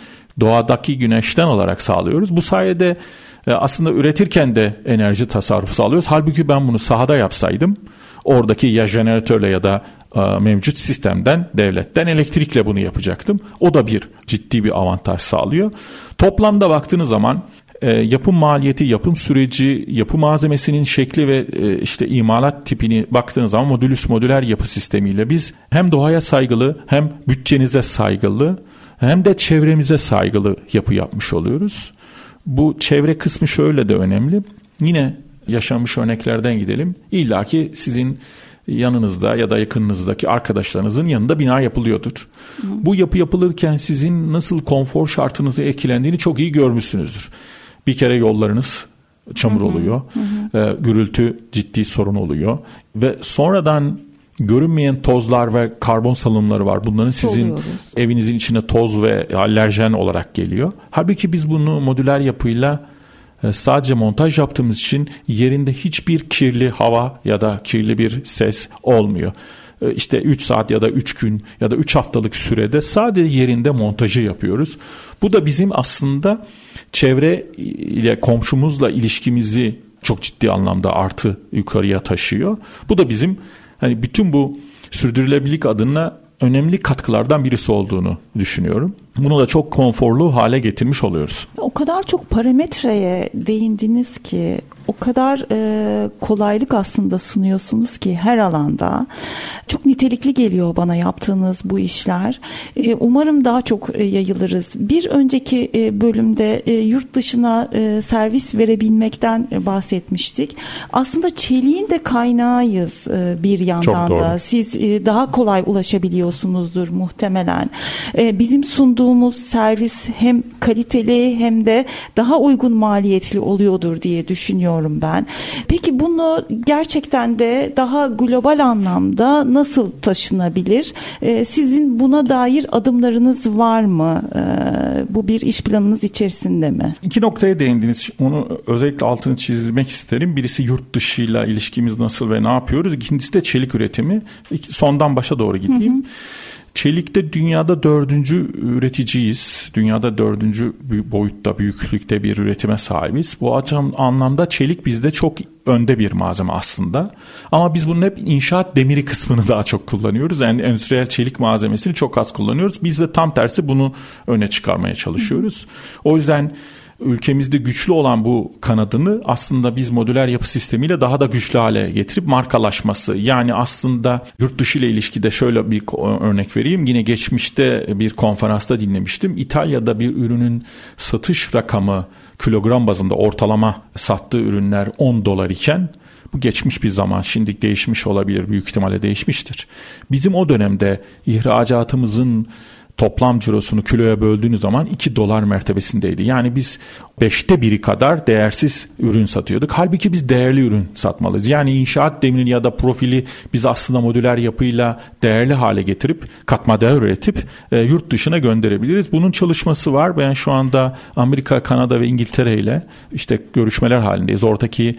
doğadaki güneşten olarak sağlıyoruz. Bu sayede e, aslında üretirken de enerji tasarrufu sağlıyoruz. Halbuki ben bunu sahada yapsaydım oradaki ya jeneratörle ya da e, mevcut sistemden devletten elektrikle bunu yapacaktım. O da bir ciddi bir avantaj sağlıyor. Toplamda baktığınız zaman e, yapım maliyeti, yapım süreci, yapı malzemesinin şekli ve işte imalat tipini baktığınız zaman modülüs modüler yapı sistemiyle biz hem doğaya saygılı hem bütçenize saygılı hem de çevremize saygılı yapı yapmış oluyoruz. Bu çevre kısmı şöyle de önemli. Yine yaşanmış örneklerden gidelim. İlla ki sizin yanınızda ya da yakınınızdaki arkadaşlarınızın yanında bina yapılıyordur. Hı. Bu yapı yapılırken sizin nasıl konfor şartınıza etkilendiğini çok iyi görmüşsünüzdür. Bir kere yollarınız çamur oluyor. Hı hı. E, gürültü ciddi sorun oluyor. Ve sonradan görünmeyen tozlar ve karbon salınımları var. Bunların sizin Soluyoruz. evinizin içine toz ve alerjen olarak geliyor. Halbuki biz bunu modüler yapıyla e, sadece montaj yaptığımız için yerinde hiçbir kirli hava ya da kirli bir ses olmuyor. E, işte 3 saat ya da 3 gün ya da 3 haftalık sürede sadece yerinde montajı yapıyoruz. Bu da bizim aslında çevre ile komşumuzla ilişkimizi çok ciddi anlamda artı yukarıya taşıyor. Bu da bizim hani bütün bu sürdürülebilirlik adına önemli katkılardan birisi olduğunu düşünüyorum. Bunu da çok konforlu hale getirmiş oluyoruz. O kadar çok parametreye değindiniz ki o kadar e, kolaylık aslında sunuyorsunuz ki her alanda. Çok nitelikli geliyor bana yaptığınız bu işler. E, umarım daha çok e, yayılırız. Bir önceki e, bölümde e, yurt dışına e, servis verebilmekten e, bahsetmiştik. Aslında çeliğin de kaynağıyız e, bir yandan da. Siz e, daha kolay ulaşabiliyorsunuzdur muhtemelen. E, bizim sunduğumuz servis hem kaliteli hem de daha uygun maliyetli oluyordur diye düşünüyorum düşünüyorum ben. Peki bunu gerçekten de daha global anlamda nasıl taşınabilir? Ee, sizin buna dair adımlarınız var mı? Ee, bu bir iş planınız içerisinde mi? İki noktaya değindiniz. Onu özellikle altını çizmek isterim. Birisi yurt dışıyla ilişkimiz nasıl ve ne yapıyoruz? İkincisi de çelik üretimi. Sondan başa doğru gideyim. Hı hı. Çelik'te dünyada dördüncü üreticiyiz. Dünyada dördüncü boyutta, büyüklükte bir üretime sahibiz. Bu anlamda çelik bizde çok önde bir malzeme aslında. Ama biz bunun hep inşaat demiri kısmını daha çok kullanıyoruz. Yani endüstriyel çelik malzemesini çok az kullanıyoruz. Biz de tam tersi bunu öne çıkarmaya çalışıyoruz. O yüzden ülkemizde güçlü olan bu kanadını aslında biz modüler yapı sistemiyle daha da güçlü hale getirip markalaşması. Yani aslında yurt dışı ile ilişkide şöyle bir örnek vereyim. Yine geçmişte bir konferansta dinlemiştim. İtalya'da bir ürünün satış rakamı kilogram bazında ortalama sattığı ürünler 10 dolar iken bu geçmiş bir zaman şimdi değişmiş olabilir büyük ihtimalle değişmiştir. Bizim o dönemde ihracatımızın toplam cirosunu kiloya böldüğünüz zaman 2 dolar mertebesindeydi. Yani biz 5'te biri kadar değersiz ürün satıyorduk. Halbuki biz değerli ürün satmalıyız. Yani inşaat demirini ya da profili biz aslında modüler yapıyla değerli hale getirip katma değer üretip e, yurt dışına gönderebiliriz. Bunun çalışması var. Ben şu anda Amerika, Kanada ve İngiltere ile işte görüşmeler halindeyiz. Oradaki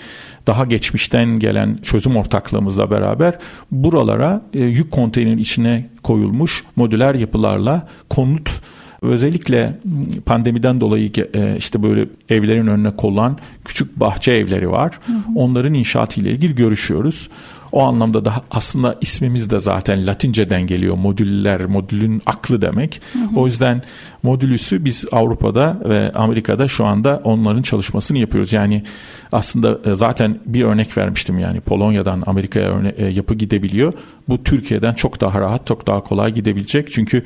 daha geçmişten gelen çözüm ortaklığımızla beraber buralara e, yük konteynerin içine koyulmuş modüler yapılarla konut özellikle pandemiden dolayı e, işte böyle evlerin önüne konulan küçük bahçe evleri var. Hı hı. Onların inşaatı ile ilgili görüşüyoruz. O anlamda da aslında ismimiz de zaten Latinceden geliyor. Modüller, modülün aklı demek. Hı hı. O yüzden modülüsü biz Avrupa'da ve Amerika'da şu anda onların çalışmasını yapıyoruz. Yani aslında e, zaten bir örnek vermiştim yani Polonya'dan Amerika'ya e, yapı gidebiliyor. Bu Türkiye'den çok daha rahat, çok daha kolay gidebilecek. Çünkü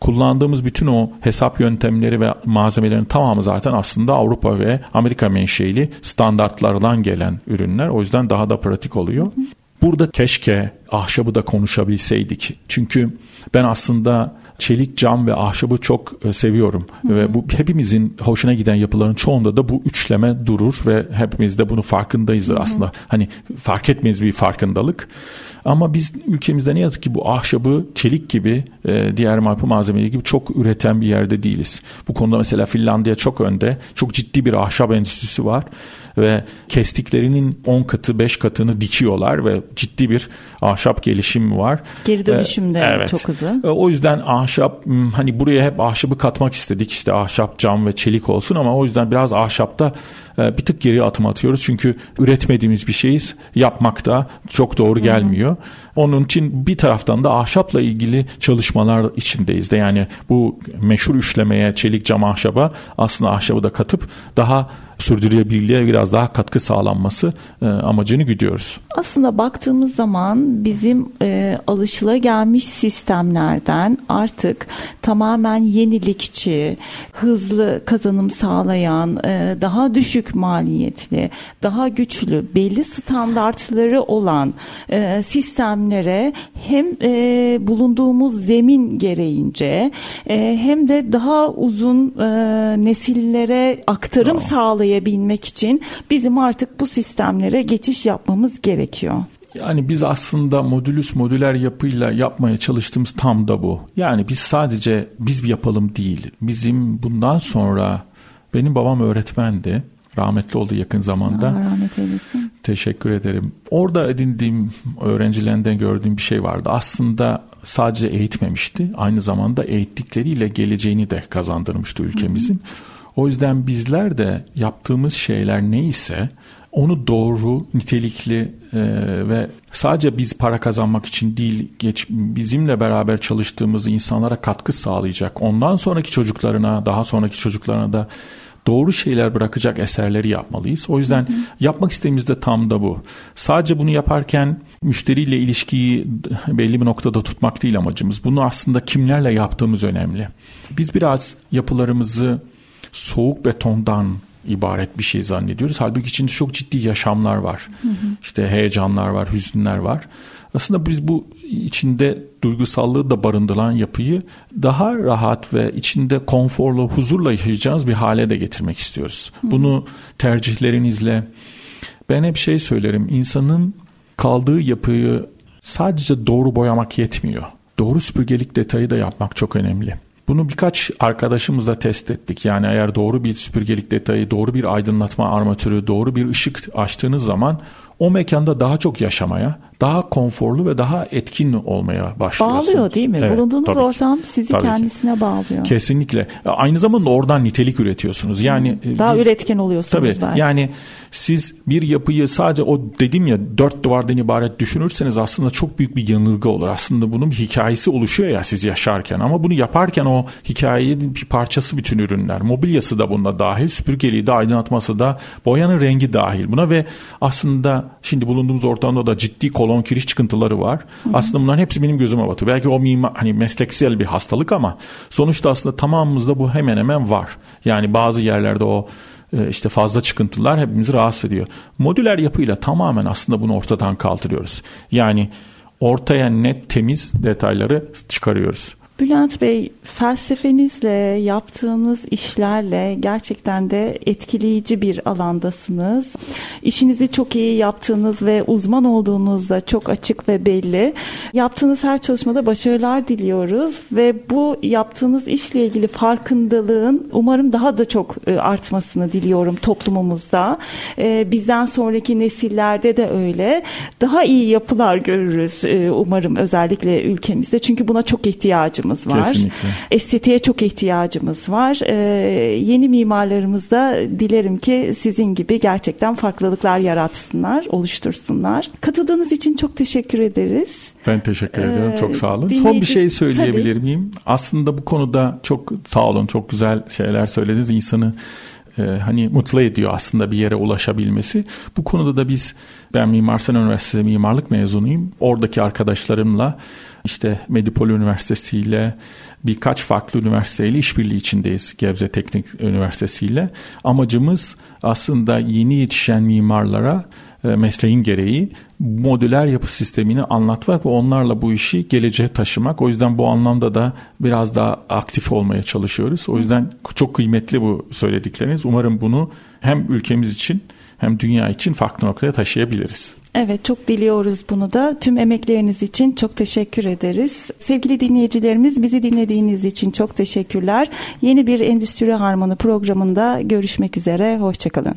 kullandığımız bütün o hesap yöntemleri ve malzemelerin tamamı zaten aslında Avrupa ve Amerika menşeili standartlardan gelen ürünler. O yüzden daha da pratik oluyor. Burada keşke ahşabı da konuşabilseydik. Çünkü ben aslında çelik, cam ve ahşabı çok e, seviyorum. Hı-hı. Ve bu hepimizin hoşuna giden yapıların çoğunda da bu üçleme durur ve hepimiz de bunu farkındayızdır Hı-hı. aslında. Hani fark etmeyiz bir farkındalık. Ama biz ülkemizde ne yazık ki bu ahşabı çelik gibi e, diğer yapı malzemeleri gibi çok üreten bir yerde değiliz. Bu konuda mesela Finlandiya çok önde. Çok ciddi bir ahşap endüstrisi var ve kestiklerinin 10 katı 5 katını dikiyorlar ve ciddi bir ahşap gelişimi var. Geri dönüşüm de evet. çok hızlı. E, o yüzden ahşap hani buraya hep ahşabı katmak istedik işte ahşap cam ve çelik olsun ama o yüzden biraz ahşapta e, bir tık geri atım atıyoruz. Çünkü üretmediğimiz bir şeyiz yapmakta çok doğru gelmiyor. Onun için bir taraftan da ahşapla ilgili çalışmalar içindeyiz de yani bu meşhur üçlemeye çelik cam ahşaba aslında ahşabı da katıp daha sürdürülebilirliğe biraz daha katkı sağlanması e, amacını güdüyoruz. Aslında baktığımız zaman bizim e, alışılagelmiş sistemlerden artık tamamen yenilikçi, hızlı kazanım sağlayan, e, daha düşük maliyetli, daha güçlü, belli standartları olan e, sistemlere hem e, bulunduğumuz zemin gereğince e, hem de daha uzun e, nesillere aktarım tamam. sağlayabilmek sağlayabilmek için bizim artık bu sistemlere geçiş yapmamız gerekiyor. Yani biz aslında modülüs modüler yapıyla yapmaya çalıştığımız tam da bu. Yani biz sadece biz bir yapalım değil. Bizim bundan sonra benim babam öğretmendi. Rahmetli oldu yakın zamanda. Allah rahmet eylesin. Teşekkür ederim. Orada edindiğim öğrencilerinden gördüğüm bir şey vardı. Aslında sadece eğitmemişti. Aynı zamanda eğittikleriyle geleceğini de kazandırmıştı ülkemizin. Hı hı. O yüzden bizler de yaptığımız şeyler neyse onu doğru, nitelikli e, ve sadece biz para kazanmak için değil, geç, bizimle beraber çalıştığımız insanlara katkı sağlayacak. Ondan sonraki çocuklarına, daha sonraki çocuklarına da doğru şeyler bırakacak eserleri yapmalıyız. O yüzden hı hı. yapmak istediğimiz de tam da bu. Sadece bunu yaparken müşteriyle ilişkiyi belli bir noktada tutmak değil amacımız. Bunu aslında kimlerle yaptığımız önemli. Biz biraz yapılarımızı soğuk betondan ibaret bir şey zannediyoruz. Halbuki içinde çok ciddi yaşamlar var. Hı hı. İşte heyecanlar var, hüzünler var. Aslında biz bu içinde duygusallığı da barındıran yapıyı daha rahat ve içinde konforlu, huzurla yaşayacağımız bir hale de getirmek istiyoruz. Hı. Bunu tercihlerinizle ben hep şey söylerim. insanın kaldığı yapıyı sadece doğru boyamak yetmiyor. Doğru süpürgelik detayı da yapmak çok önemli. Bunu birkaç arkadaşımızla test ettik. Yani eğer doğru bir süpürgelik detayı, doğru bir aydınlatma armatürü, doğru bir ışık açtığınız zaman o mekanda daha çok yaşamaya, daha konforlu ve daha etkin olmaya başlıyorsunuz. Bağlıyor değil mi? Evet, Bulunduğunuz ortam sizi tabii kendisine ki. bağlıyor. Kesinlikle. Aynı zamanda oradan nitelik üretiyorsunuz. Yani hmm. daha biz, üretken oluyorsunuz tabii, belki. Yani siz bir yapıyı sadece o dedim ya dört duvardan ibaret düşünürseniz aslında çok büyük bir yanılgı olur. Aslında bunun bir hikayesi oluşuyor ya siz yaşarken ama bunu yaparken o hikayenin bir parçası bütün ürünler. Mobilyası da bunda dahil, süpürgeliği de aydınlatması da, boyanın rengi dahil buna ve aslında şimdi bulunduğumuz ortamda da ciddi kolon kiriş çıkıntıları var. Hı hı. Aslında bunların hepsi benim gözüme batıyor. Belki o mimar hani mesleksel bir hastalık ama sonuçta aslında tamamımızda bu hemen hemen var. Yani bazı yerlerde o e, işte fazla çıkıntılar hepimizi rahatsız ediyor. Modüler yapıyla tamamen aslında bunu ortadan kaldırıyoruz. Yani ortaya net temiz detayları çıkarıyoruz. Bülent Bey, felsefenizle, yaptığınız işlerle gerçekten de etkileyici bir alandasınız. İşinizi çok iyi yaptığınız ve uzman olduğunuz da çok açık ve belli. Yaptığınız her çalışmada başarılar diliyoruz ve bu yaptığınız işle ilgili farkındalığın umarım daha da çok e, artmasını diliyorum toplumumuzda. E, bizden sonraki nesillerde de öyle. Daha iyi yapılar görürüz e, umarım özellikle ülkemizde. Çünkü buna çok ihtiyacımız ihtiyacımız var. Kesinlikle. Estetiğe çok ihtiyacımız var. Ee, yeni mimarlarımız da dilerim ki sizin gibi gerçekten farklılıklar yaratsınlar, oluştursunlar. Katıldığınız için çok teşekkür ederiz. Ben teşekkür ediyorum. Ee, Çok sağ olun. dinleyici- Son bir şey söyleyebilir Tabii. miyim? Aslında bu konuda çok sağ olun. Çok güzel şeyler söylediniz. İnsanı e, hani mutlu ediyor aslında bir yere ulaşabilmesi. Bu konuda da biz ben Mimar Sinan Üniversitesi mimarlık mezunuyum. Oradaki arkadaşlarımla işte Medipol Üniversitesi ile birkaç farklı üniversiteyle işbirliği içindeyiz Gebze Teknik Üniversitesi ile. Amacımız aslında yeni yetişen mimarlara e, mesleğin gereği modüler yapı sistemini anlatmak ve onlarla bu işi geleceğe taşımak. O yüzden bu anlamda da biraz daha aktif olmaya çalışıyoruz. O yüzden çok kıymetli bu söyledikleriniz. Umarım bunu hem ülkemiz için hem dünya için farklı noktaya taşıyabiliriz. Evet çok diliyoruz bunu da. Tüm emekleriniz için çok teşekkür ederiz. Sevgili dinleyicilerimiz bizi dinlediğiniz için çok teşekkürler. Yeni bir Endüstri Harmanı programında görüşmek üzere. Hoşçakalın.